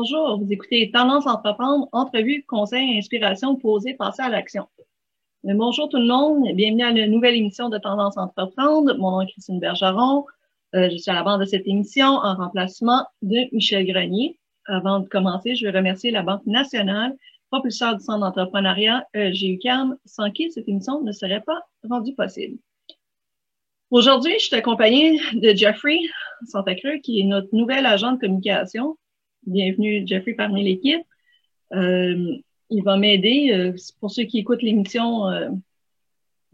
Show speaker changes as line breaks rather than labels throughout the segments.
Bonjour, vous écoutez Tendance Entreprendre, entrevue, conseils, inspiration, poser, passer à l'action. Euh, bonjour tout le monde, bienvenue à la nouvelle émission de Tendance Entreprendre. Mon nom est Christine Bergeron. Euh, je suis à la bande de cette émission en remplacement de Michel Grenier. Avant de commencer, je veux remercier la Banque nationale, propulseur du Centre d'entrepreneuriat GUCAM, sans qui cette émission ne serait pas rendue possible. Aujourd'hui, je suis accompagnée de Jeffrey Santacreux, qui est notre nouvel agent de communication bienvenue Jeffrey parmi l'équipe. Euh, il va m'aider. Euh, pour ceux qui écoutent l'émission euh,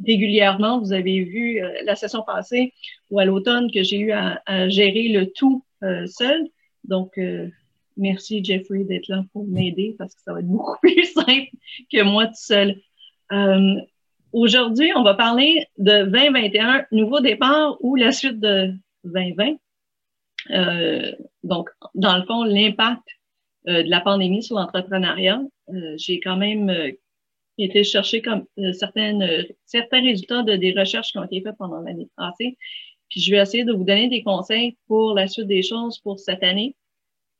régulièrement, vous avez vu la session passée ou à l'automne que j'ai eu à, gérer le tout seul. Donc, merci Jeffrey d'être là pour m'aider parce que ça va être beaucoup plus simple que moi tout seul. Aujourd'hui, on va parler de 2021, nouveau départ ou la suite de 2020. Euh, donc, dans le fond, l'impact euh, de la pandémie sur l'entrepreneuriat, euh, j'ai quand même été chercher comme certaines, certains résultats de des recherches qui ont été faites pendant l'année passée. Puis je vais essayer de vous donner des conseils pour la suite des choses pour cette année.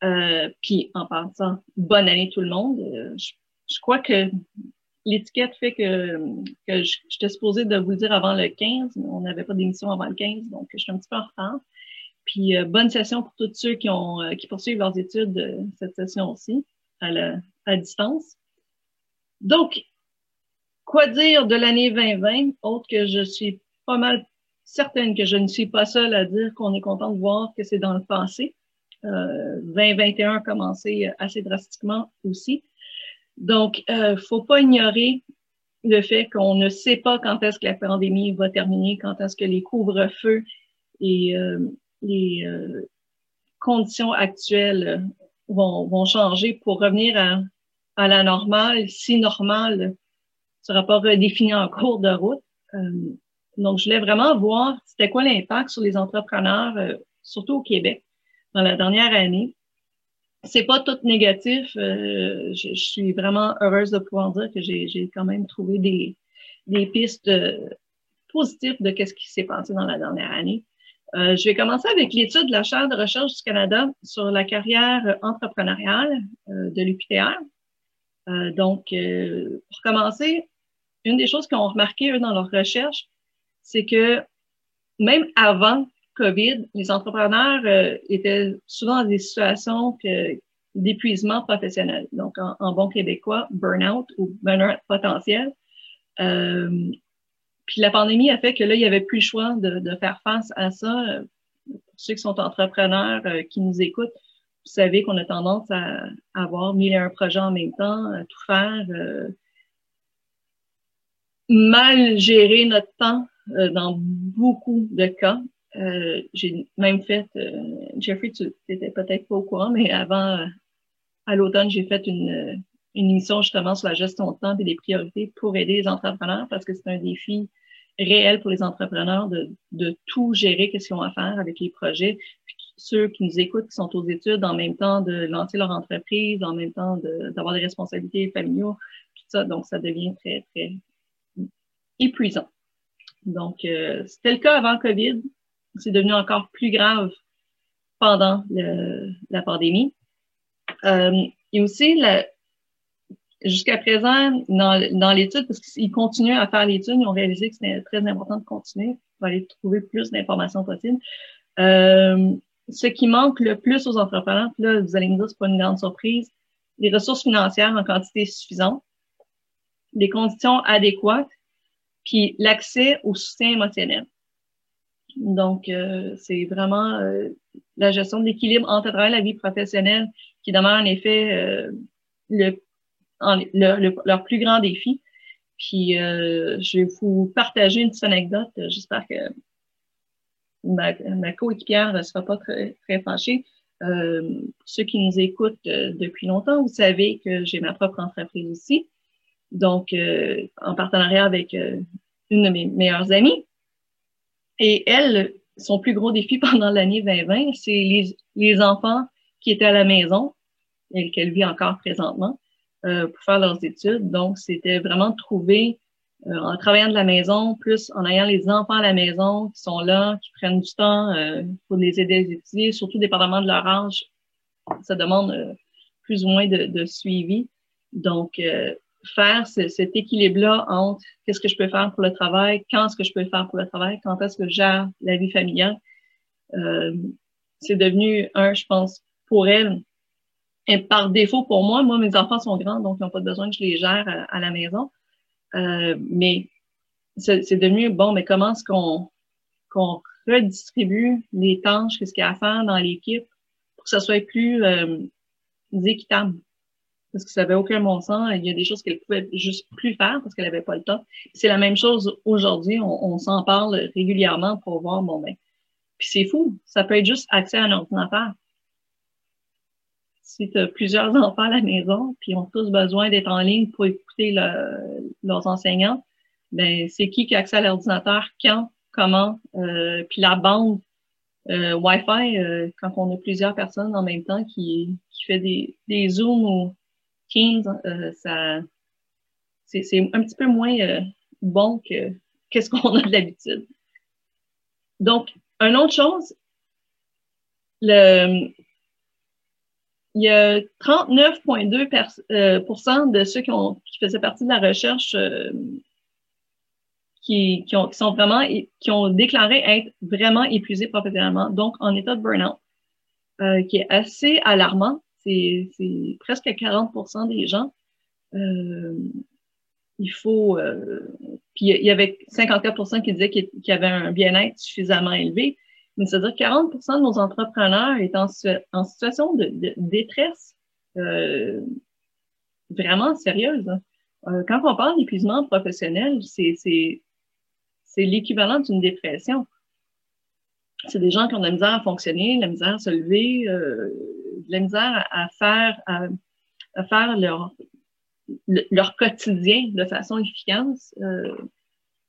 Euh, puis en passant, bonne année tout le monde. je, je, crois que l'étiquette fait que, que j'étais supposée de vous dire avant le 15, mais on n'avait pas d'émission avant le 15, donc je suis un petit peu en retard. Puis euh, bonne session pour tous ceux qui, ont, euh, qui poursuivent leurs études euh, cette session aussi, à, la, à distance. Donc, quoi dire de l'année 2020, autre que je suis pas mal certaine que je ne suis pas seule à dire qu'on est content de voir que c'est dans le passé. Euh, 2021 a commencé assez drastiquement aussi. Donc, euh, faut pas ignorer le fait qu'on ne sait pas quand est-ce que la pandémie va terminer, quand est-ce que les couvre-feux et euh, les euh, conditions actuelles vont, vont, changer pour revenir à, à, la normale, si normale sera pas redéfini en cours de route. Euh, donc, je voulais vraiment voir c'était quoi l'impact sur les entrepreneurs, euh, surtout au Québec, dans la dernière année. C'est pas tout négatif. Je, je, suis vraiment heureuse de pouvoir dire que j'ai quand même trouvé des, des pistes positives de qu'est-ce qui s'est passé dans la dernière année. Euh, je vais commencer avec l'étude de la Chaire de recherche du Canada sur la carrière entrepreneuriale euh, de l'UPTR. Euh, donc, pour commencer, une des choses qu'ils ont eux, dans leur recherche, c'est que même avant COVID, les entrepreneurs étaient souvent dans des situations d'épuisement professionnel. Donc, en, en, bon québécois, burn-out ou burn-out potentiel. Puis la pandémie a fait que là, il n'y avait plus le choix de, faire face à ça. Pour ceux qui sont entrepreneurs, euh, qui nous écoutent, vous savez qu'on a tendance à, avoir mille et un projets en même temps, à tout faire, euh, mal gérer notre temps euh, dans beaucoup de cas. J'ai même fait, Jeffrey, tu n'étais peut-être pas au courant, mais avant, à l'automne, j'ai fait une, une émission justement sur la gestion de temps et des priorités pour aider les entrepreneurs parce que c'est un défi réel pour les entrepreneurs de, de tout gérer, qu'est-ce qu'ils ont à faire avec les projets. Puis ceux qui nous écoutent, qui sont aux études, en même temps de lancer leur entreprise, en même temps d'avoir des responsabilités familiaux, tout ça. Donc, ça devient très, très épuisant. Donc, euh, c'était le cas avant COVID. C'est devenu encore plus grave pendant le, la pandémie. Euh, et aussi, la, jusqu'à présent, dans, dans l'étude, parce qu'ils continuent à faire l'étude, ils ont réalisé que c'était très important de continuer pour aller trouver plus d'informations possibles. Euh, ce qui manque le plus aux entrepreneurs, là, vous allez me dire, c'est pas une grande surprise, des ressources financières en quantité suffisante, des conditions adéquates, puis l'accès au soutien émotionnel. Donc, euh, c'est vraiment euh, la gestion de l'équilibre entre la vie professionnelle qui demeure en effet euh, le, leur plus grand défi. Puis, je vais vous partager une petite anecdote. J'espère que ma, ma coéquipière ne sera pas très, fâchée. ceux qui nous écoutent depuis longtemps, vous savez que j'ai ma propre entreprise aussi. Donc, en partenariat avec une de mes meilleures amies. Et elle, son plus gros défi pendant l'année 2020, c'est les, les, enfants qui étaient à la maison et qu'elle vit encore présentement euh, pour faire leurs études. Donc, c'était vraiment trouver, euh, en travaillant de la maison, plus en ayant les enfants à la maison qui sont là, qui prennent du temps euh, pour les aider à étudier, surtout dépendamment de leur âge, ça demande euh, plus ou moins de, de suivi. Donc, euh, faire cet équilibre-là entre qu'est-ce que je peux faire pour le travail, quand est-ce que je peux faire pour le travail, quand est-ce que je gère la vie familiale. Euh, c'est devenu un, je pense, pour elle, et par défaut pour moi. Moi, mes enfants sont grands, donc ils n'ont pas besoin que je les gère à, la maison. Euh, mais c'est devenu, bon, mais comment est-ce qu'on qu'on redistribue les tâches, qu'est-ce qu'il y a à faire dans l'équipe pour que ça soit plus euh, équitable? Parce que ça n'avait aucun bon sens. Il y a des choses qu'elle pouvait juste plus faire parce qu'elle n'avait pas le temps. C'est la même chose aujourd'hui. On, s'en parle régulièrement pour voir, bon ben, puis c'est fou. Ça peut être juste accès à un ordinateur. Si tu as plusieurs enfants à la maison, puis ils ont tous besoin d'être en ligne pour écouter leurs enseignants, ben c'est qui qui a accès à l'ordinateur, quand, comment, euh, puis la bande euh, Wi-Fi, euh, quand on a plusieurs personnes en même temps qui, qui fait des, des zooms ou euh, ça, c'est un petit peu moins bon que qu'est-ce qu'on a de l'habitude. Donc, une autre chose, le, il y a 39,2% euh, de ceux qui, ont, qui faisaient partie de la recherche qui, qui, ont, qui, sont vraiment, qui ont déclaré être vraiment épuisés professionnellement, donc en état de burn-out, qui est assez alarmant c'est presque 40% des gens. Euh, il faut. Euh, puis il y avait 54% qui disaient qu'il y avait un bien-être suffisamment élevé. C'est-à-dire que 40% de nos entrepreneurs est en, situation de, détresse euh, vraiment sérieuse. Hein. quand on parle d'épuisement professionnel, c'est l'équivalent d'une dépression c'est des gens qui ont de la misère à fonctionner, de la misère à se lever, euh, de la misère à, faire, à, faire leur, leur quotidien de façon efficace.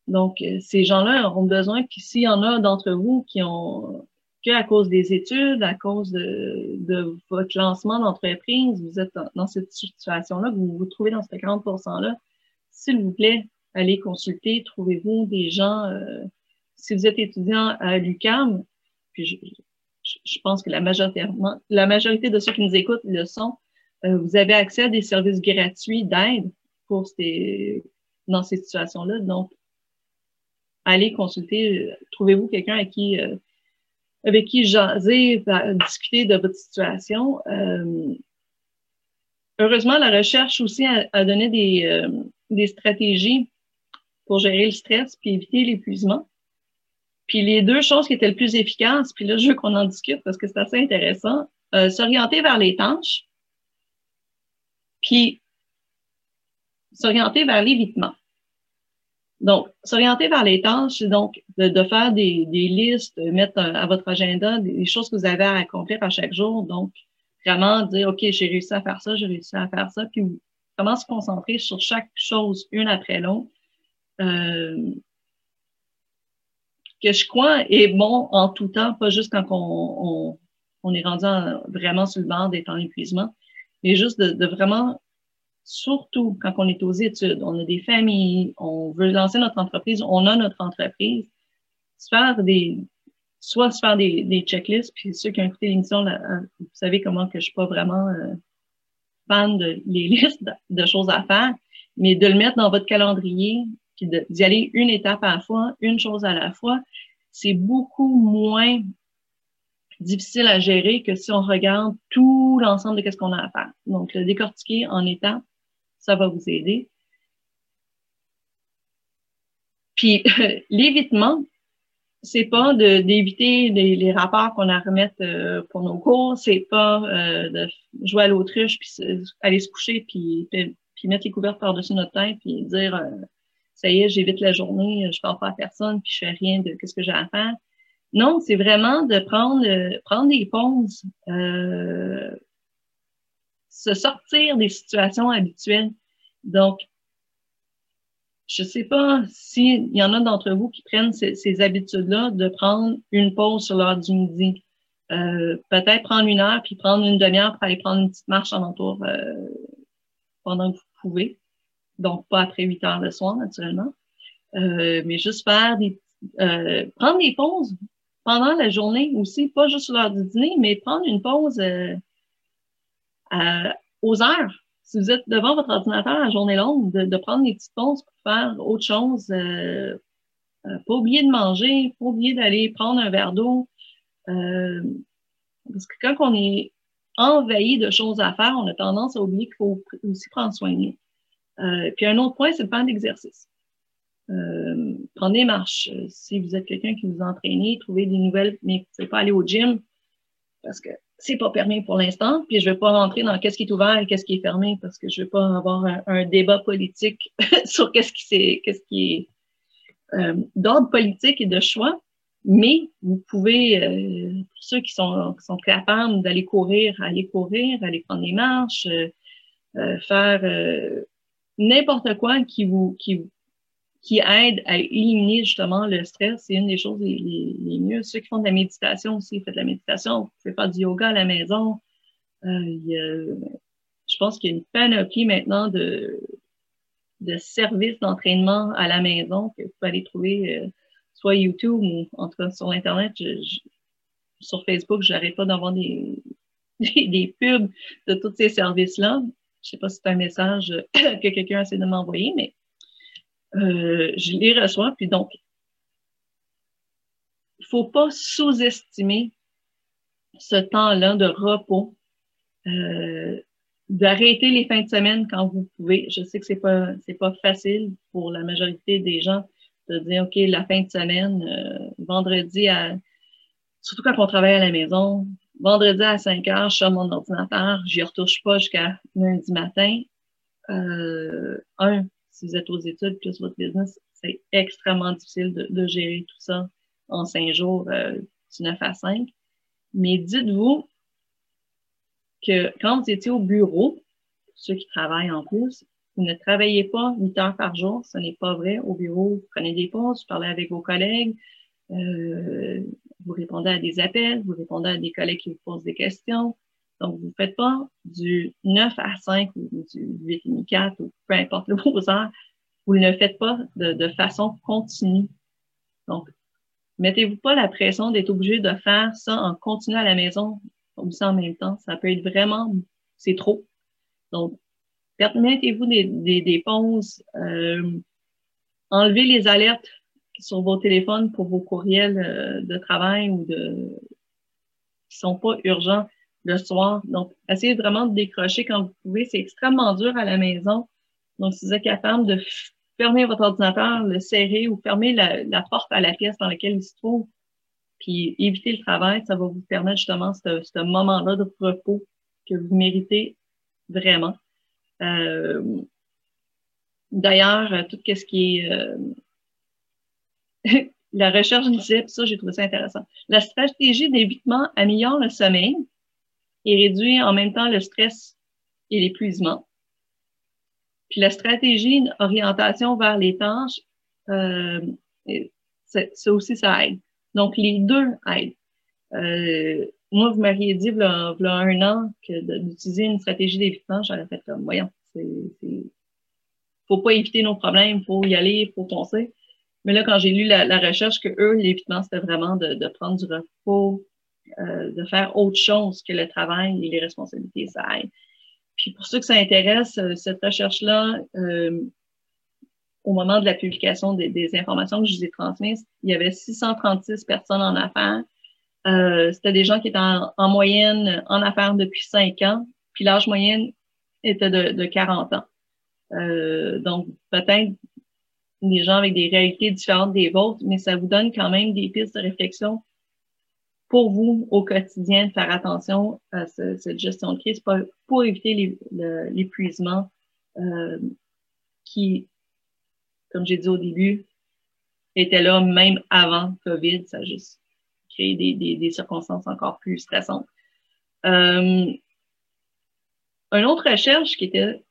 Euh, donc, ces gens-là auront besoin, puis s'il y en a d'entre vous qui ont, que à cause des études, à cause de, de votre lancement d'entreprise, vous êtes dans, cette situation-là, vous vous trouvez dans ce 40 %-là, s'il vous plaît, allez consulter, trouvez-vous des gens euh, si vous êtes étudiant à l'UCAM, puis je, pense que la majorité, la majorité de ceux qui nous écoutent le sont, euh, vous avez accès à des services gratuits d'aide pour ces, dans ces situations-là. Donc, allez consulter, trouvez-vous quelqu'un avec qui, euh, avec qui jaser, discuter de votre situation? Euh, heureusement, la recherche aussi a, a donné des, des stratégies pour gérer le stress puis éviter l'épuisement. Puis les deux choses qui étaient le plus efficaces, puis là, je veux qu'on en discute parce que c'est assez intéressant, euh, s'orienter vers les tâches, puis s'orienter vers l'évitement. Donc, s'orienter vers les tâches, c'est donc de, faire des, des, listes, de mettre à votre agenda des choses que vous avez à accomplir à chaque jour. Donc, vraiment dire, OK, j'ai réussi à faire ça, j'ai réussi à faire ça, puis comment se concentrer sur chaque chose une après l'autre. Euh, que je crois est bon en tout temps, pas juste quand on, on, est rendu vraiment sur le bord d'être en épuisement, mais juste de, vraiment, surtout quand on est aux études, on a des familles, on veut lancer notre entreprise, on a notre entreprise, se faire des, soit se faire des, des checklists, puis ceux qui ont écouté l'émission, euh, vous savez comment que je suis pas vraiment euh, fan de les listes de choses à faire, mais de le mettre dans votre calendrier, puis d'y aller une étape à la fois, une chose à la fois, c'est beaucoup moins difficile à gérer que si on regarde tout l'ensemble de ce qu'on a à faire. Donc, le décortiquer en étapes, ça va vous aider. Puis, l'évitement, c'est pas d'éviter les, rapports qu'on a à remettre euh, pour nos cours, c'est pas euh, de jouer à l'autruche puis aller se coucher puis, puis, mettre les couvertes par-dessus notre tête puis dire euh, ça y est, j'évite la journée, je parle pas à personne puis je fais rien de qu'est-ce que j'ai à faire. Non, c'est vraiment de prendre prendre des pauses, se sortir des situations habituelles. Donc, je ne sais pas s'il y en a d'entre vous qui prennent ces, habitudes-là de prendre une pause sur l'heure du midi. Euh, peut-être prendre une heure puis prendre une demi-heure pour aller prendre une petite marche en entour euh, pendant que vous pouvez. Donc, pas après 8 heures le soir, naturellement. Euh, mais juste faire des prendre des pauses pendant la journée aussi, pas juste sur l'heure du dîner, mais prendre une pause aux heures si vous êtes devant votre ordinateur la journée longue, de, prendre des petites pauses pour faire autre chose, euh, euh, pas oublier de manger, pas oublier d'aller prendre un verre d'eau. Euh, parce que quand on est envahi de choses à faire, on a tendance à oublier qu'il faut aussi prendre soin de nous. puis un autre point, c'est de faire d'exercice. Euh, prenez des marches. Si vous êtes quelqu'un qui vous entraîne, trouvez des nouvelles, mais ne pas aller au gym parce que c'est pas permis pour l'instant, puis je vais pas rentrer dans qu'est-ce qui est ouvert et qu'est-ce qui est fermé parce que je vais pas avoir un, débat politique sur qu'est-ce qui c'est, qu'est-ce qui est euh, d'ordre politique et de choix. Mais vous pouvez, euh, pour ceux qui sont, qui sont capables d'aller courir, aller courir, aller prendre des marches, euh, faire n'importe quoi qui vous, qui, qui aide à éliminer justement le stress. C'est une des choses les, les, mieux. Ceux qui font de la méditation aussi, faites de la méditation, vous pouvez faire du yoga à la maison. Euh, je pense qu'il y a une panoplie maintenant de, de services d'entraînement à la maison que vous pouvez aller trouver euh, soit YouTube ou en tout cas sur Internet. sur Facebook, je n'arrête pas d'avoir des, des, des, pubs de tous ces services-là. Je ne sais pas si c'est un message que quelqu'un essaie de m'envoyer, mais euh, je les reçois. Puis donc, il faut pas sous-estimer ce temps-là de repos, euh, d'arrêter les fins de semaine quand vous pouvez. Je sais que c'est pas c'est pas facile pour la majorité des gens de dire ok la fin de semaine, euh, vendredi à surtout quand on travaille à la maison, vendredi à 5 heures, je suis mon ordinateur, j'y retouche pas jusqu'à lundi matin. Euh, un, si vous êtes aux études plus votre business, c'est extrêmement difficile de, gérer tout ça en cinq jours, euh, du 9 à 5. Mais dites-vous que quand vous étiez au bureau, ceux qui travaillent en plus, vous ne travaillez pas 8 heures par jour, ce n'est pas vrai. Au bureau, vous prenez des pauses, vous parlez avec vos collègues, euh, vous répondez à des appels, vous répondez à des collègues qui vous posent des questions, donc, vous ne faites pas du 9 à 5 ou du 8 et 4 ou peu importe le vos heures. Vous ne le faites pas de, façon continue. Donc, mettez-vous pas la pression d'être obligé de faire ça en continu à la maison ou ça en même temps. Ça peut être vraiment, c'est trop. Donc, permettez-vous des, des, pauses, euh, enlevez les alertes sur vos téléphones pour vos courriels euh, de travail ou de qui sont pas urgents le soir. Donc, essayez vraiment de décrocher quand vous pouvez. C'est extrêmement dur à la maison. Donc, si vous êtes capable de fermer votre ordinateur, le serrer ou fermer la, porte à la pièce dans laquelle il se trouve, puis éviter le travail, ça va vous permettre justement ce, moment-là de repos que vous méritez vraiment. Euh, D'ailleurs, tout ce qui est euh, la recherche du zip, ça, j'ai trouvé ça intéressant. La stratégie d'évitement améliore le sommeil, et réduire en même temps le stress et l'épuisement. Puis la stratégie d'orientation vers les tâches, euh, ça aussi, ça aide. Donc, les deux aident. Euh, moi, vous m'auriez dit, il y un an, que d'utiliser une stratégie d'évitement, j'aurais fait comme, voyons, c'est, faut pas éviter nos problèmes, faut y aller, faut penser. Mais là, quand j'ai lu la, recherche, que eux, l'évitement, c'était vraiment de, prendre du repos, euh, de faire autre chose que le travail et les responsabilités, ça aide. Puis pour ceux que ça intéresse, euh, cette recherche-là, euh, au moment de la publication des, informations que je vous ai transmises, il y avait 636 personnes en affaires c'était des gens qui étaient en, moyenne en affaires depuis 5 ans, puis l'âge moyen était de, de 40 ans. Donc, peut-être des gens avec des réalités différentes des vôtres, mais ça vous donne quand même des pistes de réflexion pour vous au quotidien de faire attention à cette gestion de crise pour, pour éviter l'épuisement euh, qui, comme j'ai dit au début, était là même avant COVID. Ça a juste créé des, des, des circonstances encore plus stressantes. Euh, une autre recherche qui était,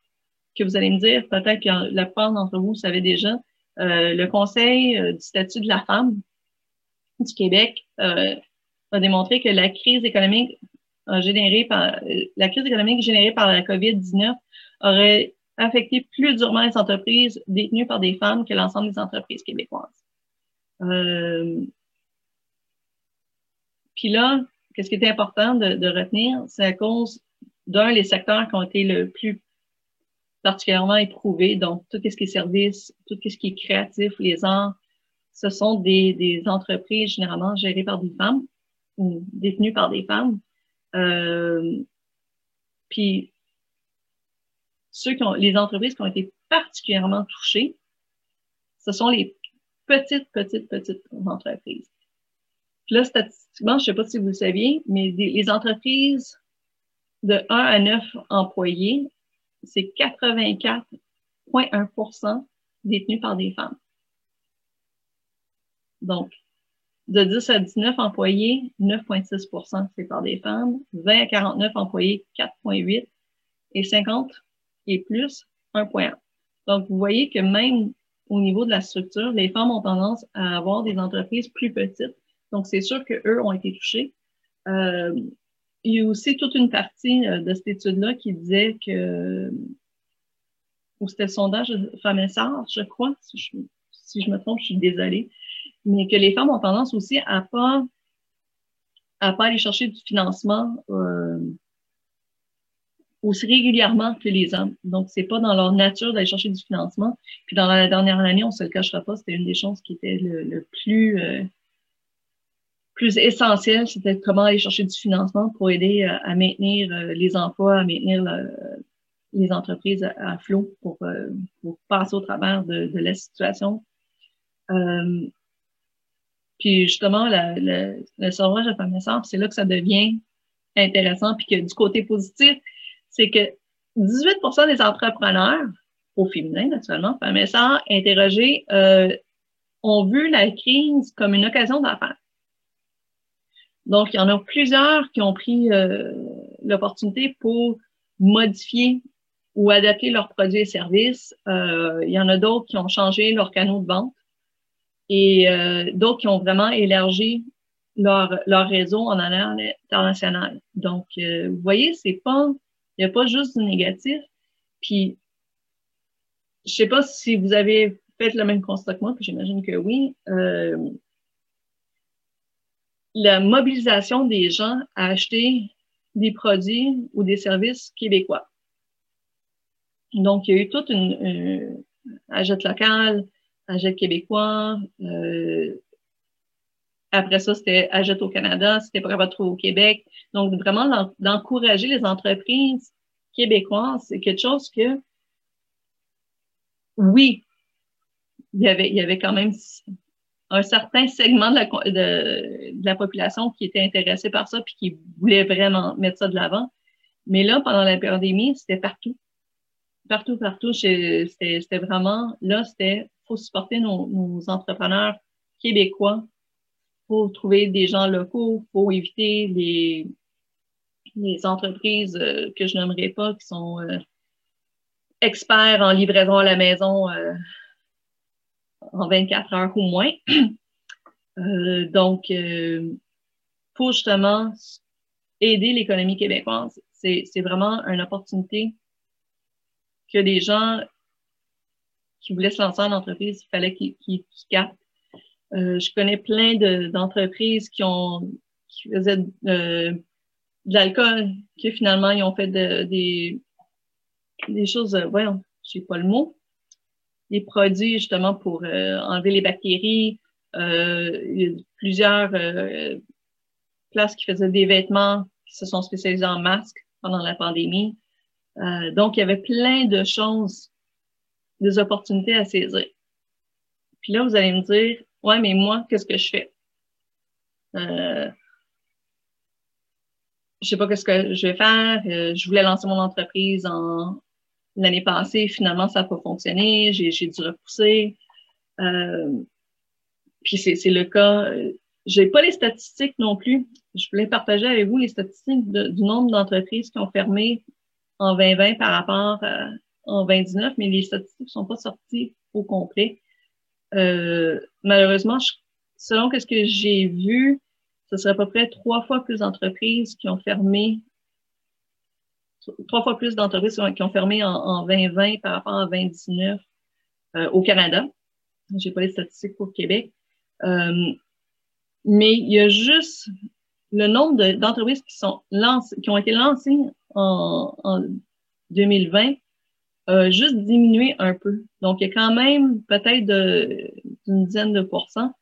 que vous allez me dire, peut-être que la plupart d'entre vous savez déjà, euh, le Conseil euh, du statut de la femme du Québec euh, a démontré que la crise économique générée par la crise économique générée par la COVID-19 aurait affecté plus durement les entreprises détenues par des femmes que l'ensemble des entreprises québécoises. puis là, qu'est-ce qui est important de, retenir, c'est à cause d'un, les secteurs qui ont été le plus particulièrement éprouvés, donc tout ce qui est service, tout ce qui est créatif, les arts, ce sont des, entreprises généralement gérées par des femmes détenues par des femmes. Euh, puis ceux qui ont, les entreprises qui ont été particulièrement touchées, ce sont les petites, petites, petites entreprises. Puis là, statistiquement, je ne sais pas si vous le saviez, mais les entreprises de 1 à 9 employés, c'est 84,1% détenus par des femmes. Donc, de 10 à 19 employés, 9,6% c'est par des femmes. 20 à 49 employés, 4,8 et 50 et plus, 1,1. Donc, vous voyez que même au niveau de la structure, les femmes ont tendance à avoir des entreprises plus petites. Donc, c'est sûr qu'eux ont été touchés. Euh, il y a aussi toute une partie euh, de cette étude-là qui disait que, ou c'était le sondage Femmes je crois, si je me trompe, je suis désolée, mais que les femmes ont tendance aussi à pas à pas aller chercher du financement euh, aussi régulièrement que les hommes. Donc, c'est pas dans leur nature d'aller chercher du financement. Puis dans la dernière année, on se le cachera pas, c'était une des choses qui était le, plus euh, plus essentiel, c'était comment aller chercher du financement pour aider euh, à, maintenir euh, les emplois, à maintenir les entreprises à, flot pour, euh, pour, passer au travers de, de la situation. Puis justement, le servage de femmes c'est là que ça devient intéressant. Puis que du côté positif, c'est que 18% des entrepreneurs, au féminin naturellement, femmes interrogés, euh, ont vu la crise comme une occasion d'affaires. Donc, il y en a plusieurs qui ont pris euh, l'opportunité pour modifier ou adapter leurs produits et services. Euh, il y en a d'autres qui ont changé leurs canaux de vente et euh, d'autres qui ont vraiment élargi leur, réseau en allant international. Donc, vous voyez, c'est pas, il n'y a pas juste du négatif. Puis, je sais pas si vous avez fait le même constat que moi, puis j'imagine que oui. Euh, la mobilisation des gens à acheter des produits ou des services québécois. Donc, il y a eu toute une, une locale, Agette québécois. Euh, après ça, c'était Agette au Canada, c'était trouver au Québec. Donc, vraiment d'encourager les entreprises québécoises, c'est quelque chose que, oui, il y avait, y avait quand même un certain segment de la, de, la population qui était intéressé par ça puis qui voulait vraiment mettre ça de l'avant. Mais là, pendant la pandémie, c'était partout. Partout, partout. C'était vraiment, là, c'était, faut supporter nos, nos entrepreneurs québécois. Faut trouver des gens locaux. Faut éviter les, les entreprises euh, que je n'aimerais pas qui sont euh, experts en livraison à la maison. Euh, en 24 heures ou moins. Euh, donc, pour justement aider l'économie québécoise, c'est vraiment une opportunité que des gens qui voulaient se lancer en entreprise, il fallait qu'ils qu captent. Euh, je connais plein d'entreprises qui qui faisaient euh, de l'alcool, qui finalement ils ont fait de, des, des choses, voyons, je sais pas le mot, des produits justement pour euh, enlever les bactéries. Euh, il y a plusieurs euh, places qui faisaient des vêtements qui se sont spécialisés en masques pendant la pandémie. Euh, donc, il y avait plein de choses, des opportunités à saisir. Puis là, vous allez me dire, ouais, mais moi, qu'est-ce que je fais? Euh, je sais pas qu'est-ce que je vais faire. Euh, je voulais lancer mon entreprise en l'année passée. Finalement, ça n'a pas fonctionné. J'ai, dû repousser. Euh, puis c'est, c'est le cas. J'ai pas les statistiques non plus. Je voulais partager avec vous les statistiques du nombre d'entreprises qui ont fermé en 2020 par rapport à, en 2019, mais les statistiques sont pas sorties au complet. Euh, malheureusement, selon ce que j'ai vu, ce serait à peu près trois fois plus d'entreprises qui ont fermé, trois fois plus d'entreprises qui ont fermé en, 2020 par rapport à 2019 euh, au Canada. J'ai pas les statistiques pour Québec. Euh, mais il y a juste le nombre d'entreprises qui sont lancées, qui ont été lancées en, en 2020 a juste diminué un peu. Donc, il y a quand même peut-être une dizaine de pourcents,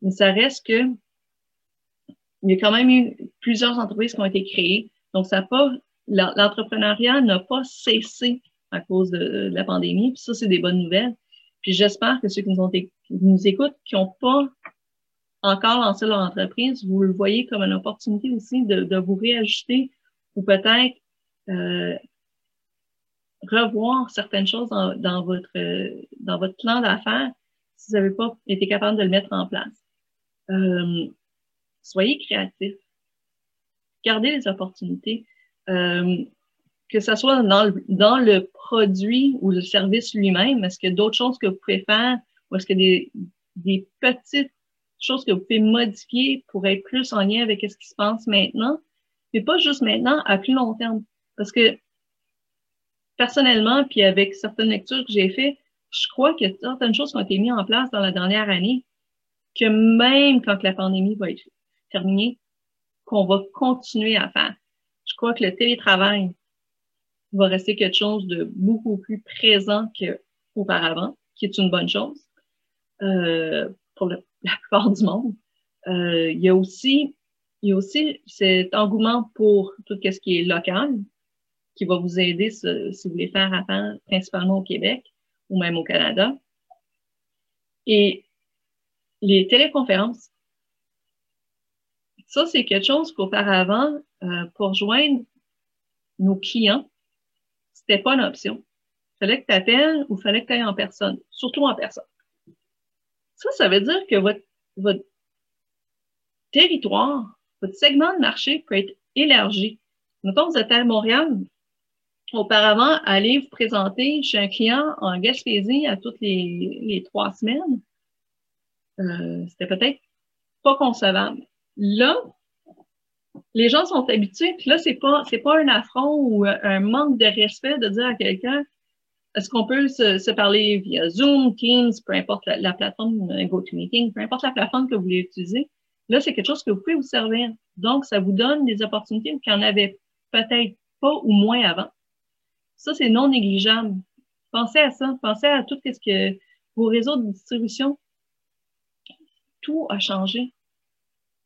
mais ça reste que il y a quand même eu plusieurs entreprises qui ont été créées. Donc, ça pas, l'entrepreneuriat n'a pas cessé à cause de, la pandémie. Puis ça, c'est des bonnes nouvelles. Puis j'espère que ceux qui nous, ont, qui nous écoutent, qui n'ont pas encore lancé leur entreprise, vous le voyez comme une opportunité aussi de, de vous réajuster ou peut-être euh, revoir certaines choses dans, dans votre, dans votre plan d'affaires si vous n'avez pas été capable de le mettre en place. Euh, soyez créatifs. Gardez les opportunités. Euh, que ce soit dans le, dans le produit ou le service lui-même, est-ce qu'il y a d'autres choses que vous pouvez faire ou est-ce a des, des petites choses que vous pouvez modifier pour être plus en lien avec ce qui se passe maintenant, mais pas juste maintenant, à plus long terme? Parce que personnellement, puis avec certaines lectures que j'ai faites, je crois a certaines choses ont été mises en place dans la dernière année que même quand la pandémie va être terminée, qu'on va continuer à faire. Je crois que le télétravail va rester quelque chose de beaucoup plus présent qu'auparavant, qui est une bonne chose euh, pour la plupart du monde. Euh, il y a aussi il y a aussi cet engouement pour tout ce qui est local, qui va vous aider si, vous voulez faire affaire principalement au Québec ou même au Canada. Et les téléconférences, ça, c'est quelque chose qu'auparavant, euh, pour joindre nos clients, c'était pas une option. Il fallait que tu appelles ou il fallait que tu ailles en personne, surtout en personne. Ça, ça veut dire que votre, votre territoire, votre segment de marché peut être élargi. Mettons, vous êtes à Montréal, auparavant, aller vous présenter chez un client en Gaspésie à toutes les, trois semaines, euh, c'était peut-être pas concevable. Là, les gens sont habitués, puis là, c'est pas, c'est pas un affront ou un manque de respect de dire à quelqu'un est-ce qu'on peut se, se, parler via Zoom, Teams, peu importe la, la plateforme GoToMeeting, peu importe la plateforme que vous voulez utiliser. Là, c'est quelque chose que vous pouvez vous servir. Donc, ça vous donne des opportunités qu'il n'y en avait peut-être pas ou moins avant. Ça, c'est non négligeable. Pensez à ça. Pensez à tout ce que vos réseaux de distribution, tout a changé.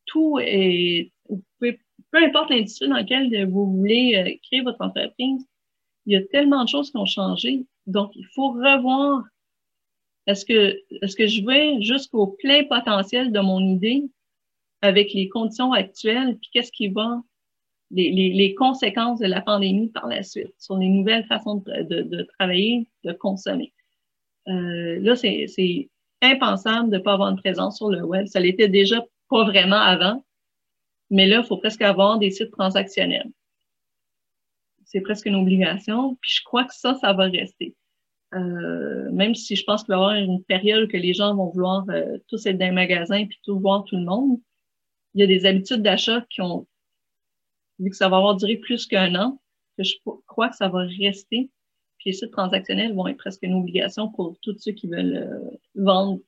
Tout est, peu importe l'industrie dans laquelle vous voulez euh, créer votre entreprise, il y a tellement de choses qui ont changé. Donc, il faut revoir est-ce que, est-ce que je vais jusqu'au plein potentiel de mon idée avec les conditions actuelles, puis qu'est-ce qui va les, les, les, conséquences de la pandémie par la suite, sur les nouvelles façons de, de, de travailler, de consommer. Euh, là, c'est impensable de ne pas avoir une présence sur le web. Ça l'était déjà pas vraiment avant, mais là, il faut presque avoir des sites transactionnels. C'est presque une obligation, puis je crois que ça, ça va rester. Euh, même si je pense qu'il va y avoir une période que les gens vont vouloir euh, tous être dans un magasin puis tout voir tout le monde, il y a des habitudes d'achat qui ont vu que ça va avoir duré plus qu'un an, que je crois que ça va rester. Puis les sites transactionnels vont être presque une obligation pour tous ceux qui veulent euh, vendre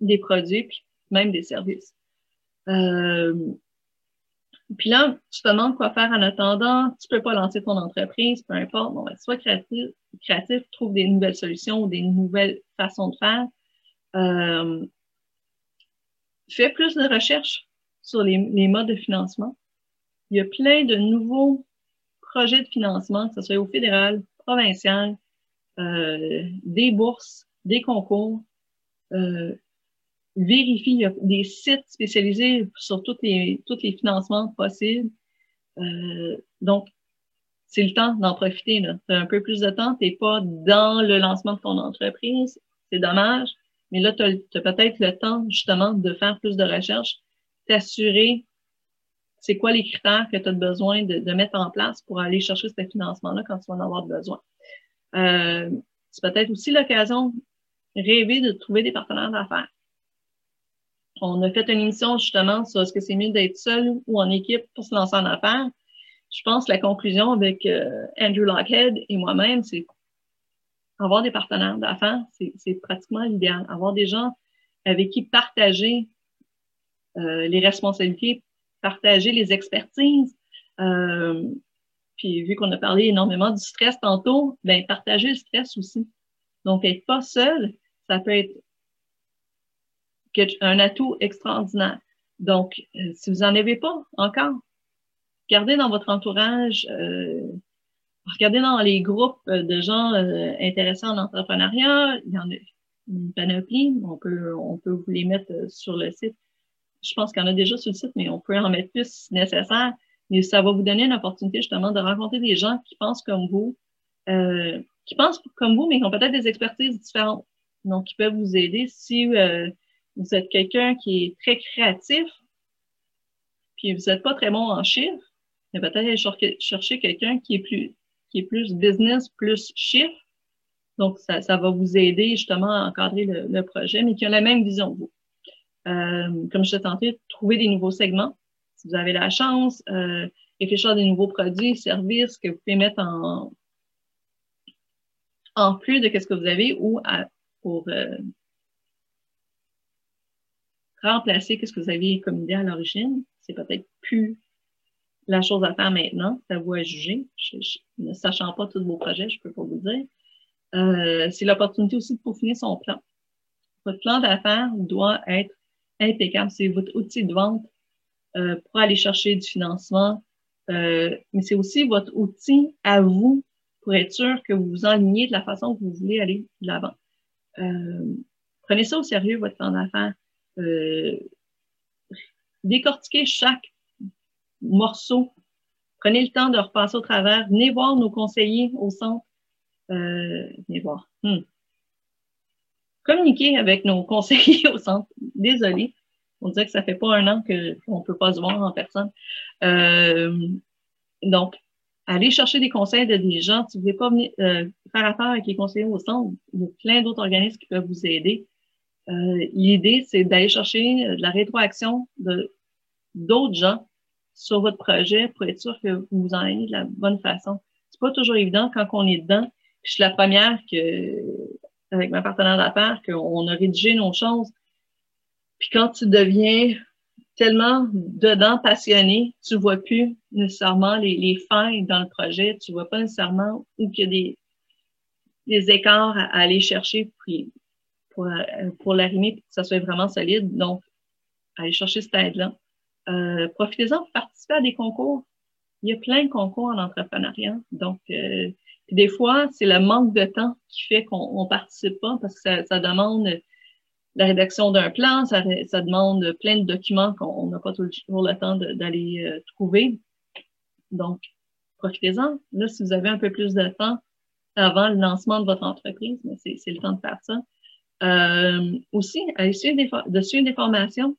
des produits, puis même des services. Euh, puis là, tu te demandes quoi faire en attendant, tu peux pas lancer ton entreprise, peu importe. Bon, ben, sois créatif, trouve des nouvelles solutions ou des nouvelles façons de faire. Euh, fais plus de recherches sur les modes de financement il y a plein de nouveaux projets de financement, que ce soit au fédéral, provincial, euh, des bourses, des concours. Euh, vérifie, il y a des sites spécialisés sur tous les, tous les financements possibles. Euh, donc, c'est le temps d'en profiter. Tu as un peu plus de temps, tu n'es pas dans le lancement de ton entreprise. C'est dommage. Mais là, tu as, peut-être le temps justement de faire plus de recherches, t'assurer c'est quoi les critères que tu as besoin de, de, mettre en place pour aller chercher ce financement-là quand tu vas en avoir besoin? Euh, c'est peut-être aussi l'occasion rêver de trouver des partenaires d'affaires. On a fait une émission justement sur est-ce que c'est mieux d'être seul ou en équipe pour se lancer en affaires. Je pense que la conclusion avec euh, Andrew Lockhead et moi-même, c'est avoir des partenaires d'affaires, c'est pratiquement l'idéal. Avoir des gens avec qui partager euh, les responsabilités, partager les expertises. Euh, puis vu qu'on a parlé énormément du stress tantôt, ben partager le stress aussi. Donc être pas seul, ça peut être un atout extraordinaire. Donc, euh, si vous n'en avez pas encore, regardez dans votre entourage, euh, regardez dans les groupes de gens intéressés en entrepreneuriat, il y en a une panoplie, on peut, on peut vous les mettre sur le site. Je pense qu'il y en a déjà sur le site, mais on peut en mettre plus si nécessaire. Mais ça va vous donner une opportunité justement de rencontrer des gens qui pensent comme vous, euh, qui pensent comme vous, mais qui ont peut-être des expertises différentes. Donc, qui peuvent vous aider si euh, vous êtes quelqu'un qui est très créatif, puis vous n'êtes pas très bon en chiffres, mais peut-être chercher quelqu'un qui est plus qui est plus business, plus chiffre. Donc, ça, ça va vous aider justement à encadrer le, le, projet, mais qui a la même vision que vous. Euh, comme je t'ai tenté, trouver des nouveaux segments. Si vous avez la chance, euh, réfléchir à des nouveaux produits, services que vous pouvez mettre en, en plus de ce que vous avez ou à, pour euh, remplacer ce que vous aviez comme idée à l'origine. C'est peut-être plus la chose à faire maintenant. C'est à vous à juger. ne sachant pas tous vos projets, je peux pas vous dire. Euh, c'est l'opportunité aussi de peaufiner son plan. Votre plan d'affaires doit être impeccable. C'est votre outil de vente euh, pour aller chercher du financement, euh, mais c'est aussi votre outil à vous pour être sûr que vous vous alignez de la façon que vous voulez aller de l'avant. Euh, prenez ça au sérieux, votre plan d'affaires. Euh, décortiquez chaque morceaux. Prenez le temps de repasser au travers. Venez voir nos conseillers au centre. Euh, venez voir. Hmm. Communiquez avec nos conseillers au centre. Désolé. On dirait que ça fait pas un an qu'on ne peut pas se voir en personne. Euh, donc, allez chercher des conseils de des gens. Si vous ne voulez pas venir euh, faire affaire avec les conseillers au centre, il y a plein d'autres organismes qui peuvent vous aider. Euh, L'idée, c'est d'aller chercher de la rétroaction d'autres gens sur votre projet pour être sûr que vous en allez de la bonne façon. C'est pas toujours évident quand on est dedans. Je suis la première que, avec ma partenaire d'affaires, qu'on a rédigé nos choses. Puis quand tu deviens tellement dedans passionné, tu vois plus nécessairement les, les failles dans le projet, tu vois pas nécessairement où il y a des, des écarts à, aller chercher pour, pour, pour l'arrimer pour que ça soit vraiment solide. Donc, aller chercher cette aide-là. Euh, profitez-en pour participer à des concours. Il y a plein de concours en entrepreneuriat. Donc, euh, des fois, c'est le manque de temps qui fait qu'on ne participe pas parce que ça, ça demande la rédaction d'un plan, ça, ça, demande plein de documents qu'on n'a pas toujours le temps d'aller euh, trouver. Donc, profitez-en. Là, si vous avez un peu plus de temps avant le lancement de votre entreprise, c'est le temps de faire ça. Euh, aussi, allez suivre des, de suivre des formations.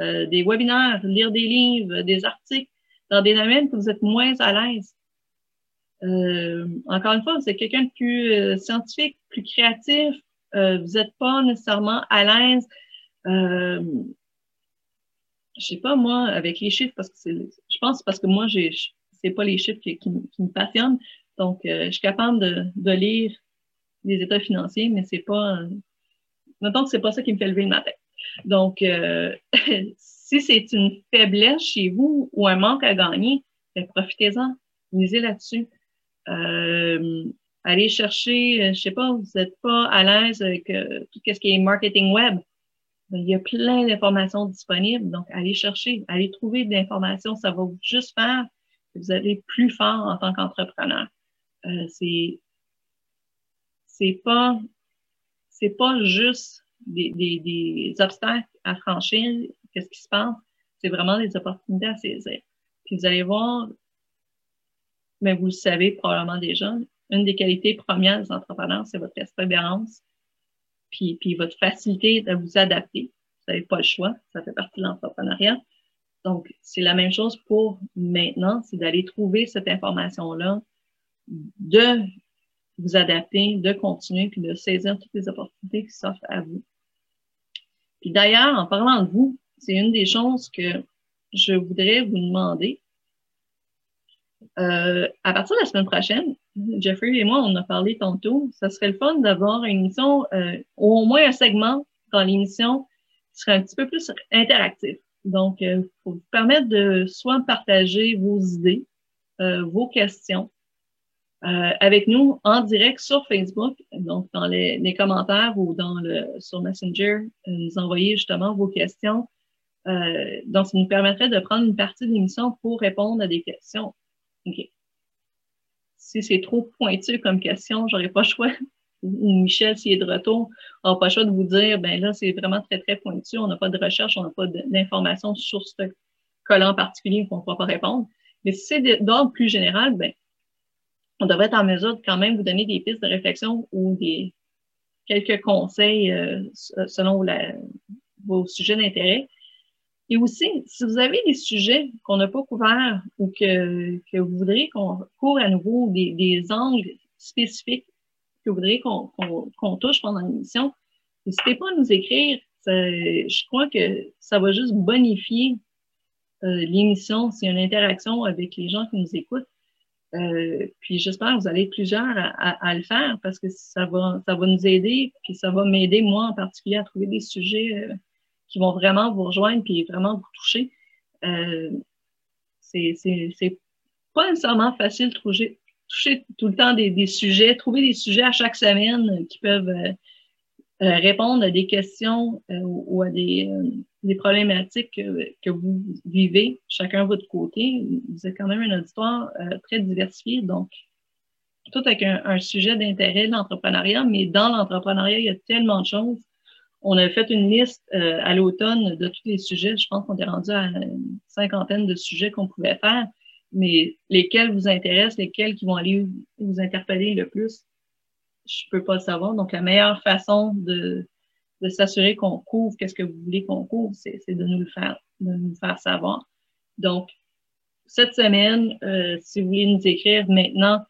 Euh, des webinaires, lire des livres, des articles dans des domaines que vous êtes moins à l'aise. Euh, encore une fois, vous êtes quelqu'un de plus euh, scientifique, plus créatif, vous n'êtes pas nécessairement à l'aise. Euh, je sais pas moi avec les chiffres parce que c'est, je pense parce que moi j'ai, c'est pas les chiffres qui, qui, me passionnent. Donc je suis capable de, de lire les états financiers, mais c'est pas, mettons que c'est pas ça qui me fait lever le matin. Donc, euh, si c'est une faiblesse chez vous ou un manque à gagner, ben, profitez-en, misez là-dessus. Euh, allez chercher, euh, je sais pas, vous n'êtes pas à l'aise avec tout ce qui est marketing web. il y a plein d'informations disponibles. Donc, allez chercher, allez trouver de l'information. Ça va juste faire que vous allez plus fort en tant qu'entrepreneur. Euh, c'est, c'est pas, c'est pas juste des, des, des obstacles à franchir. Qu'est-ce qui se passe? C'est vraiment des opportunités à saisir. Puis vous allez voir, mais vous le savez probablement déjà, une des qualités premières des entrepreneurs, c'est votre persévérance, puis, puis votre facilité de vous adapter. Vous n'avez pas le choix, ça fait partie de l'entrepreneuriat. Donc, c'est la même chose pour maintenant, c'est d'aller trouver cette information-là, de vous adapter, de continuer, puis de saisir toutes les opportunités qui s'offrent à vous. Puis d'ailleurs, en parlant de vous, c'est une des choses que je voudrais vous demander. Euh, à partir de la semaine prochaine, Jeffrey et moi, on a parlé tantôt, ça serait le fun d'avoir une émission, euh, au moins un segment dans l'émission qui serait un petit peu plus interactif. Donc, euh, pour vous permettre de soit partager vos idées, euh, vos questions euh, avec nous en direct sur Facebook, donc dans les, les commentaires ou dans le sur Messenger, euh, nous envoyer justement vos questions. Donc, ça nous permettrait de prendre une partie de l'émission pour répondre à des questions. OK. Si c'est trop pointu comme question, j'aurais pas le choix ou Michel, s'il est de retour, n'a pas le choix de vous dire, ben là, c'est vraiment très, très pointu, on n'a pas de recherche, on n'a pas d'informations sur ce collant particulier qu'on ne pourra pas répondre. Mais si c'est d'ordre plus général, ben, on devrait être en mesure de quand même vous donner des pistes de réflexion ou des quelques conseils euh, selon vos sujets d'intérêt. Et aussi, si vous avez des sujets qu'on n'a pas couverts ou que, vous voudriez qu'on couvre à nouveau des, angles spécifiques que vous voudriez qu'on touche pendant l'émission, n'hésitez pas à nous écrire. je crois que ça va juste bonifier euh, l'émission a une interaction avec les gens qui nous écoutent. Euh, puis j'espère que vous allez être plusieurs à, le faire parce que ça va, ça va nous aider, puis ça va m'aider, moi en particulier, à trouver des sujets euh, qui vont vraiment vous rejoindre puis vraiment vous toucher. Euh, c'est pas nécessairement facile de toucher tout le temps des, des, sujets, trouver des sujets à chaque semaine qui peuvent euh, euh répondre à des questions euh, ou à des, des problématiques que, que, vous vivez, chacun de votre côté. Vous êtes quand même un auditoire très diversifié, donc tout avec un, un sujet d'intérêt l'entrepreneuriat, mais dans l'entrepreneuriat, il y a tellement de choses. On a fait une liste à l'automne de tous les sujets. Je pense qu'on est rendu à une cinquantaine de sujets qu'on pouvait faire mais lesquels vous intéressent, lesquels qui vont aller vous interpeller le plus, je peux pas le savoir. Donc, la meilleure façon de, de s'assurer qu'on couvre qu'est-ce que vous voulez qu'on couvre, c'est de nous le faire, de nous faire savoir. Donc, cette semaine, euh, si vous voulez nous écrire maintenant,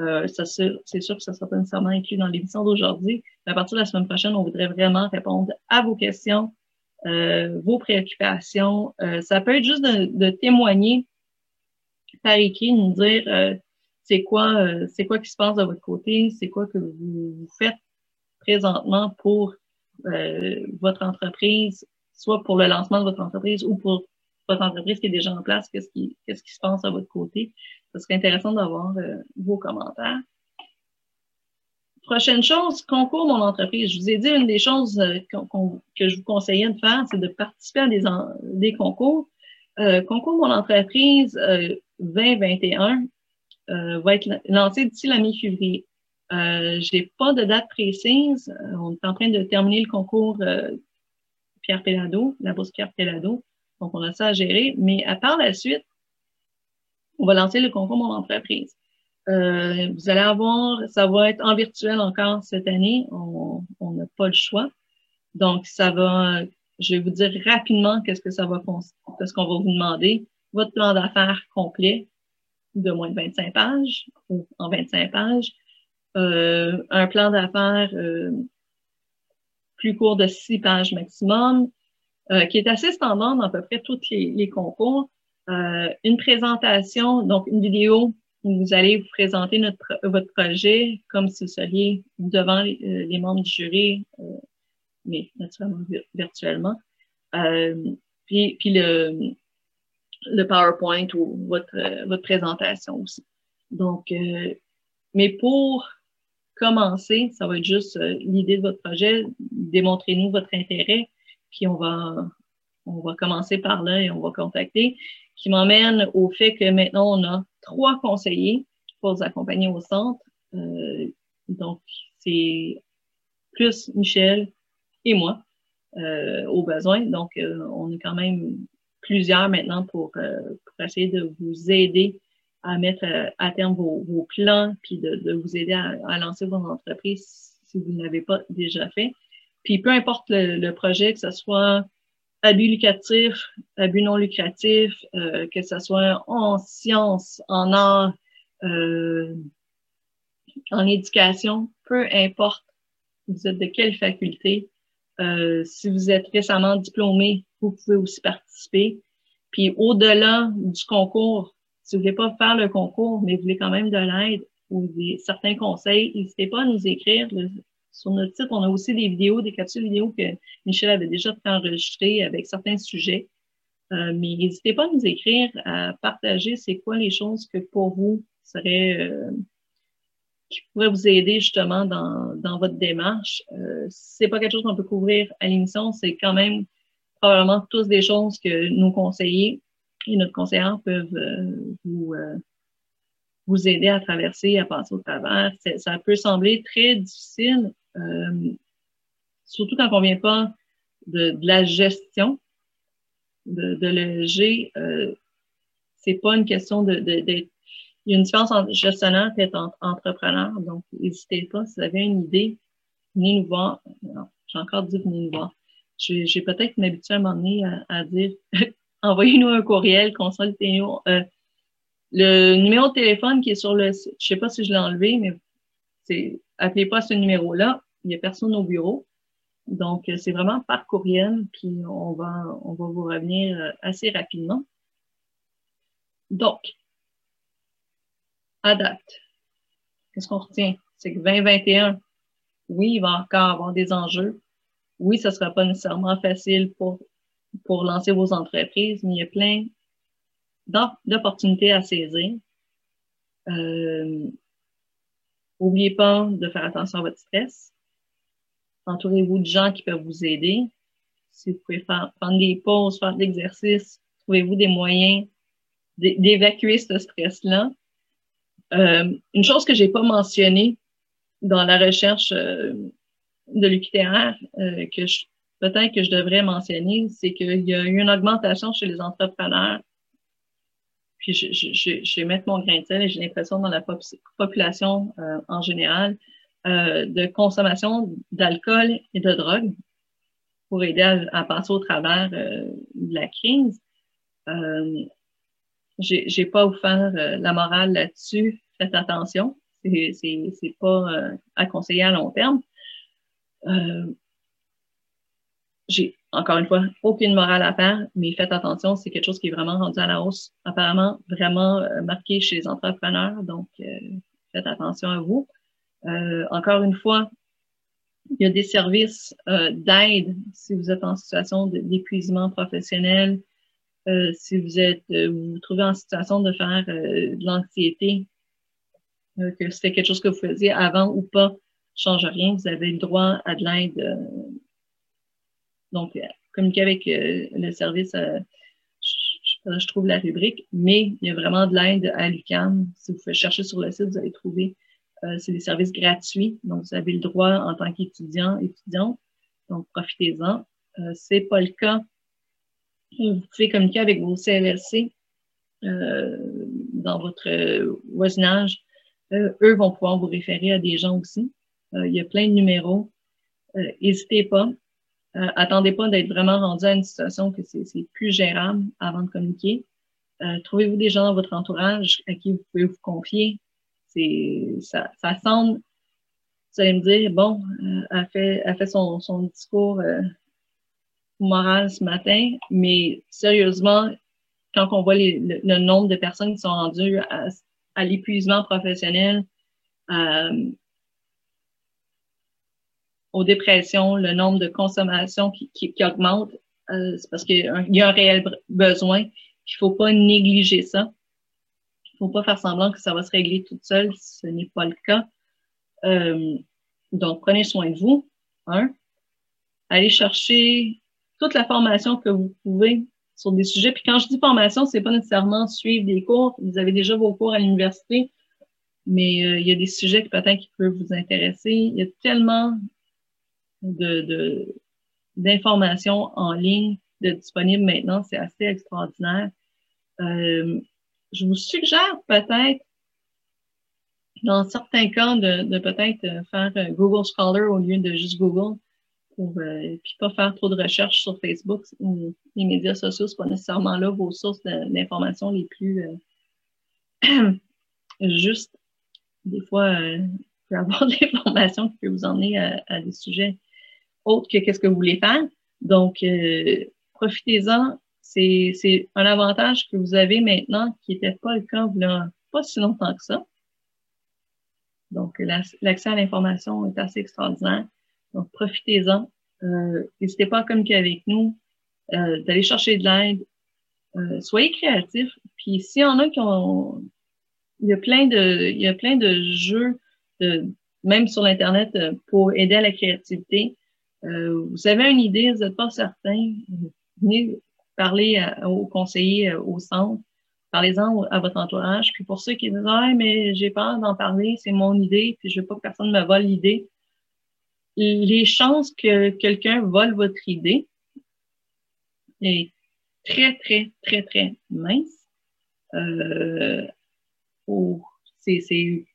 euh, c'est sûr que ça sera nécessairement inclus dans l'émission d'aujourd'hui. À partir de la semaine prochaine, on voudrait vraiment répondre à vos questions, euh, vos préoccupations. Euh, ça peut être juste de, témoigner par écrit, nous dire c'est quoi, quoi qui se passe de votre côté, c'est quoi que vous, faites présentement pour votre entreprise, soit pour le lancement de votre entreprise ou pour votre entreprise qui est déjà en place, qu'est-ce qui, qu'est-ce qui se passe à votre côté? Ce serait intéressant d'avoir vos commentaires. Prochaine chose, concours mon entreprise. Je vous ai dit une des choses que je vous conseillais de faire, c'est de participer à des, concours. concours mon entreprise, 2021 euh, va être lancé d'ici la mi-février. Euh, j'ai pas de date précise. Euh, on est en train de terminer le concours euh, Pierre Pellado, la bourse Pierre Pellado. Donc, on a ça à gérer. Mais à part la suite, on va lancer le concours Mon entreprise. Euh, vous allez avoir, ça va être en virtuel encore cette année. On n'a pas le choix. Donc, ça va, je vais vous dire rapidement qu'est-ce que ça va, qu'est-ce qu'on va vous demander votre plan d'affaires complet de moins de 25 pages ou en 25 pages, euh, un plan d'affaires euh, plus court de 6 pages maximum, euh, qui est assez standard dans à peu près tous les, les concours, euh, une présentation, donc une vidéo où vous allez vous présenter notre, votre projet comme si vous seriez devant les, euh, les membres du jury, euh, mais naturellement virtuellement. puis, le, le PowerPoint ou votre, votre présentation aussi. Donc, euh, mais pour commencer, ça va être juste l'idée de votre projet, démontrez-nous votre intérêt puis on va, on va commencer par là et on va contacter, qui m'emmène au fait que maintenant on a trois conseillers pour vous accompagner au centre. Euh, donc, c'est plus Michel et moi euh, au besoin. Donc, euh, on est quand même plusieurs maintenant pour, pour essayer de vous aider à mettre à terme vos, plans, puis de, de, vous aider à, à lancer vos entreprises si vous ne l'avez pas déjà fait. Puis peu importe le, le, projet, que ce soit à but lucratif, à but non lucratif, euh, que ce soit en sciences, en art, euh, en éducation, peu importe vous êtes de quelle faculté. Euh, si vous êtes récemment diplômé, vous pouvez aussi participer. Puis au-delà du concours, si vous voulez pas faire le concours, mais vous voulez quand même de l'aide ou des, certains conseils, n'hésitez pas à nous écrire. Sur notre site, on a aussi des vidéos, des capsules vidéo que Michel avait déjà enregistrées avec certains sujets. Euh, mais n'hésitez pas à nous écrire, à partager c'est quoi les choses que pour vous seraient euh, qui pourrait vous aider justement dans, dans votre démarche. Euh, c'est pas quelque chose qu'on peut couvrir à l'émission, c'est quand même probablement tous des choses que nos conseillers et notre conseillère peuvent euh, vous, vous aider à traverser, à passer au travers. Ça peut sembler très difficile, euh, surtout quand on vient pas de, de la gestion, de, de le G. Euh, c'est pas une question d'être de, il y a une différence entre gestionnaire et entrepreneur. Donc, n'hésitez pas, si vous avez une idée, venez nous voir. J'ai encore dit venez nous voir. J'ai peut-être m'habitué à un moment donné à, dire envoyez-nous un courriel, consultez-nous. Euh, le numéro de téléphone qui est sur le site, je sais pas si je l'ai enlevé, mais c'est appelez pas ce numéro-là. Il n'y a personne au bureau. Donc, euh, c'est vraiment par courriel, puis on va, vous revenir euh, assez rapidement. Donc, adapte. Qu'est-ce qu'on retient? C'est que 2021, oui, il va encore avoir des enjeux. Oui, ce ne sera pas nécessairement facile pour, pour lancer vos entreprises, mais il y a plein d'opportunités à saisir. Euh, N'oubliez pas de faire attention à votre stress. Entourez-vous de gens qui peuvent vous aider. Si vous pouvez faire, prendre des pauses, faire de l'exercice, trouvez-vous des moyens d'évacuer ce stress-là. Euh, une chose que j'ai pas mentionnée dans la recherche euh, de l'UQTR, euh, que peut-être que je devrais mentionner, c'est qu'il y a eu une augmentation chez les entrepreneurs. Puis je, je, je, mettre mon grain de sel et j'ai l'impression dans la population euh, en général euh, de consommation d'alcool et de drogue pour aider à, passer au travers de la crise j'ai pas faire euh, la morale là-dessus. Faites attention. C'est pas euh, à conseiller à long terme. Euh, j'ai encore une fois aucune morale à faire, mais faites attention, c'est quelque chose qui est vraiment rendu à la hausse, apparemment vraiment marqué chez les entrepreneurs. Donc, faites attention à vous. encore une fois, il y a des services d'aide si vous êtes en situation d'épuisement professionnel, euh, si vous êtes, euh, vous vous trouvez en situation de faire euh, de l'anxiété, que c'était quelque chose que vous faisiez avant ou pas, change rien. Vous avez le droit à de l'aide. Donc, communiquer avec le service, je, je, trouve la rubrique, mais il y a vraiment de l'aide à l'UCAM. Si vous faites chercher sur le site, vous allez trouver, c'est des services gratuits. Donc, vous avez le droit en tant qu'étudiant, étudiante. Donc, profitez-en. c'est pas le cas vous pouvez communiquer avec vos CLSC euh, dans votre voisinage. Euh, eux vont pouvoir vous référer à des gens aussi. Euh, il y a plein de numéros. N'hésitez pas. Attendez pas d'être vraiment rendu à une situation que c'est plus gérable avant de communiquer. Trouvez-vous des gens dans votre entourage à qui vous pouvez vous confier? Ça, ça semble vous allez me dire, bon, elle fait, elle fait son, son discours morale ce matin, mais sérieusement, quand on voit les, le, nombre de personnes qui sont rendues à, à l'épuisement professionnel, euh, aux dépressions, le nombre de consommations qui, qui, qui augmente, euh, c'est parce qu'il y a un réel besoin. Il faut pas négliger ça. Il faut pas faire semblant que ça va se régler toute seule. Ce n'est pas le cas. Euh, donc, prenez soin de vous. Allez chercher toute la formation que vous pouvez sur des sujets. Puis quand je dis formation, c'est pas nécessairement suivre des cours. Vous avez déjà vos cours à l'université, mais euh, il y a des sujets peut-être qui peuvent vous intéresser. Il y a tellement de, d'informations en ligne de disponibles maintenant, c'est assez extraordinaire. Euh, je vous suggère peut-être, dans certains cas, de, de peut-être faire Google Scholar au lieu de juste Google pour euh, puis pas faire trop de recherches sur Facebook ou les médias sociaux, c'est pas nécessairement là vos sources d'informations les plus euh, justes. Des fois, euh, vous pouvez avoir de l'information qui peut vous emmener à, des sujets autres que qu'est-ce que vous voulez faire. Donc, euh, profitez-en. C'est un avantage que vous avez maintenant qui n'était pas le cas il pas si longtemps que ça. Donc, l'accès à l'information est assez extraordinaire. Donc, profitez-en. Euh, N'hésitez pas à communiquer avec nous, euh, d'aller chercher de l'aide. Euh, soyez créatifs. Puis s'il y en a qui ont... Il y a plein de, il y a plein de jeux, de, même sur l'Internet, euh, pour aider à la créativité. Euh, vous avez une idée, vous n'êtes pas certain, venez parler aux conseillers au centre, parlez-en à votre entourage. Puis pour ceux qui disent Ah, mais j'ai peur d'en parler, c'est mon idée, puis je veux pas que personne me vole l'idée les chances que quelqu'un vole votre idée est très, très, très, très mince. Euh, c'est,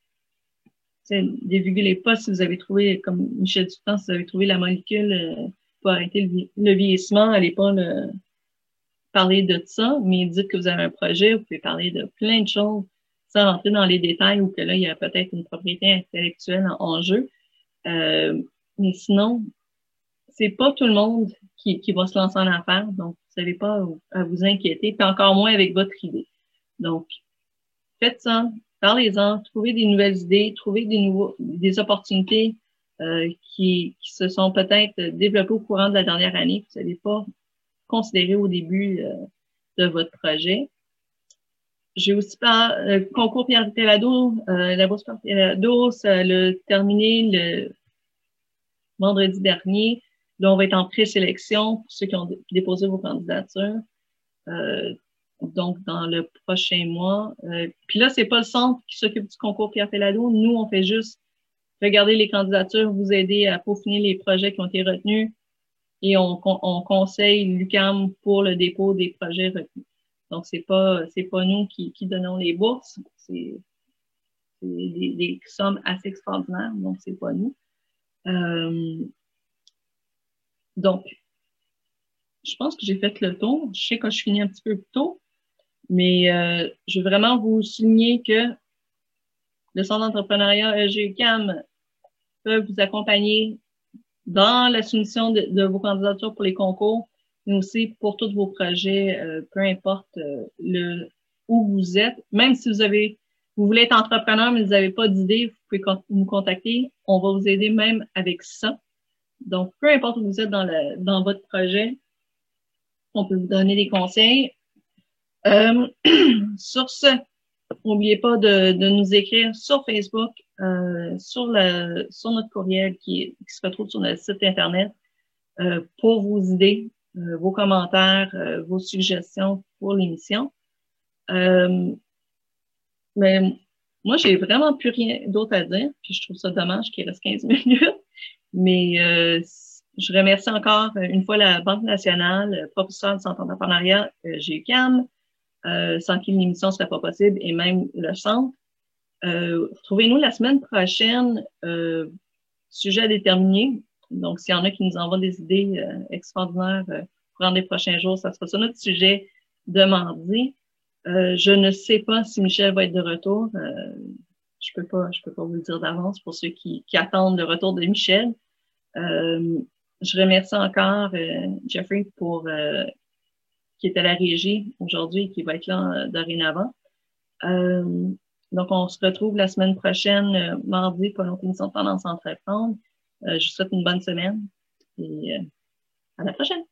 c'est, dévigulez pas si vous avez trouvé, comme Michel Dutant, si vous avez trouvé la molécule euh, pour arrêter le, vieillissement, allez pas le, parler de ça, mais dites que vous avez un projet, vous pouvez parler de plein de choses sans rentrer dans les détails ou que là, il y a peut-être une propriété intellectuelle en, jeu. Euh, mais sinon, c'est pas tout le monde qui, qui va se lancer en affaires, donc vous n'avez pas à vous inquiéter, puis encore moins avec votre idée. Donc, faites ça, parlez-en, trouvez des nouvelles idées, trouvez des nouveaux, des opportunités euh, qui, qui se sont peut-être développées au courant de la dernière année, que vous n'avez pas considéré au début euh, de votre projet. J'ai aussi pas le euh, concours Pierre Pelado, la bourse Pierre Pelado, ça a terminé le vendredi dernier. Là, on va être en présélection pour ceux qui ont déposé vos candidatures. Euh, donc, dans le prochain mois. Euh, puis là, c'est pas le centre qui s'occupe du concours Pierre Pelado. Nous, on fait juste regarder les candidatures, vous aider à peaufiner les projets qui ont été retenus et on, on conseille l'UCAM pour le dépôt des projets retenus. Donc, c'est pas, c'est pas nous qui, qui donnons les bourses. C'est des, des, sommes assez extraordinaires, donc c'est pas nous. Euh, donc, je pense que j'ai fait le tour. Je sais que je finis un petit peu plus tôt, mais euh, je veux vraiment vous souligner que le Centre d'entrepreneuriat EGCAM peut vous accompagner dans la soumission de, vos candidatures pour les concours, mais aussi pour tous vos projets, euh, peu importe le où vous êtes, même si vous avez vous voulez être entrepreneur, mais vous n'avez pas d'idée, vous pouvez nous contacter. On va vous aider même avec ça. Donc, peu importe où vous êtes dans, le, dans votre projet, on peut vous donner des conseils. Euh, sur ce, n'oubliez pas de, de, nous écrire sur Facebook, euh, sur, sur notre courriel qui, qui, se retrouve sur notre site Internet euh, pour vos idées, euh, vos commentaires, euh, vos suggestions pour l'émission. Euh, mais moi, j'ai vraiment plus rien d'autre à dire. Puis je trouve ça dommage qu'il reste 15 minutes. Mais euh, je remercie encore une fois la Banque nationale, professeur de santé entrepreneuriat, GUCAM, euh, sans qui l'émission ne serait pas possible, et même le centre. Euh, Retrouvez-nous la semaine prochaine, euh, sujet à déterminer. Donc, s'il y en a qui nous envoient des idées euh, extraordinaires euh, pour les prochains jours, ça sera ça notre sujet de mardi. Euh, je ne sais pas si Michel va être de retour. Euh, je peux peux pas vous le dire d'avance pour ceux qui, attendent le retour de Michel. Euh, je remercie encore Jeffrey pour qui est à la régie aujourd'hui et qui va être là dorénavant. donc, on se retrouve la semaine prochaine, mardi, pour notre émission Tendance Entreprendre. je vous souhaite une bonne semaine et à la prochaine.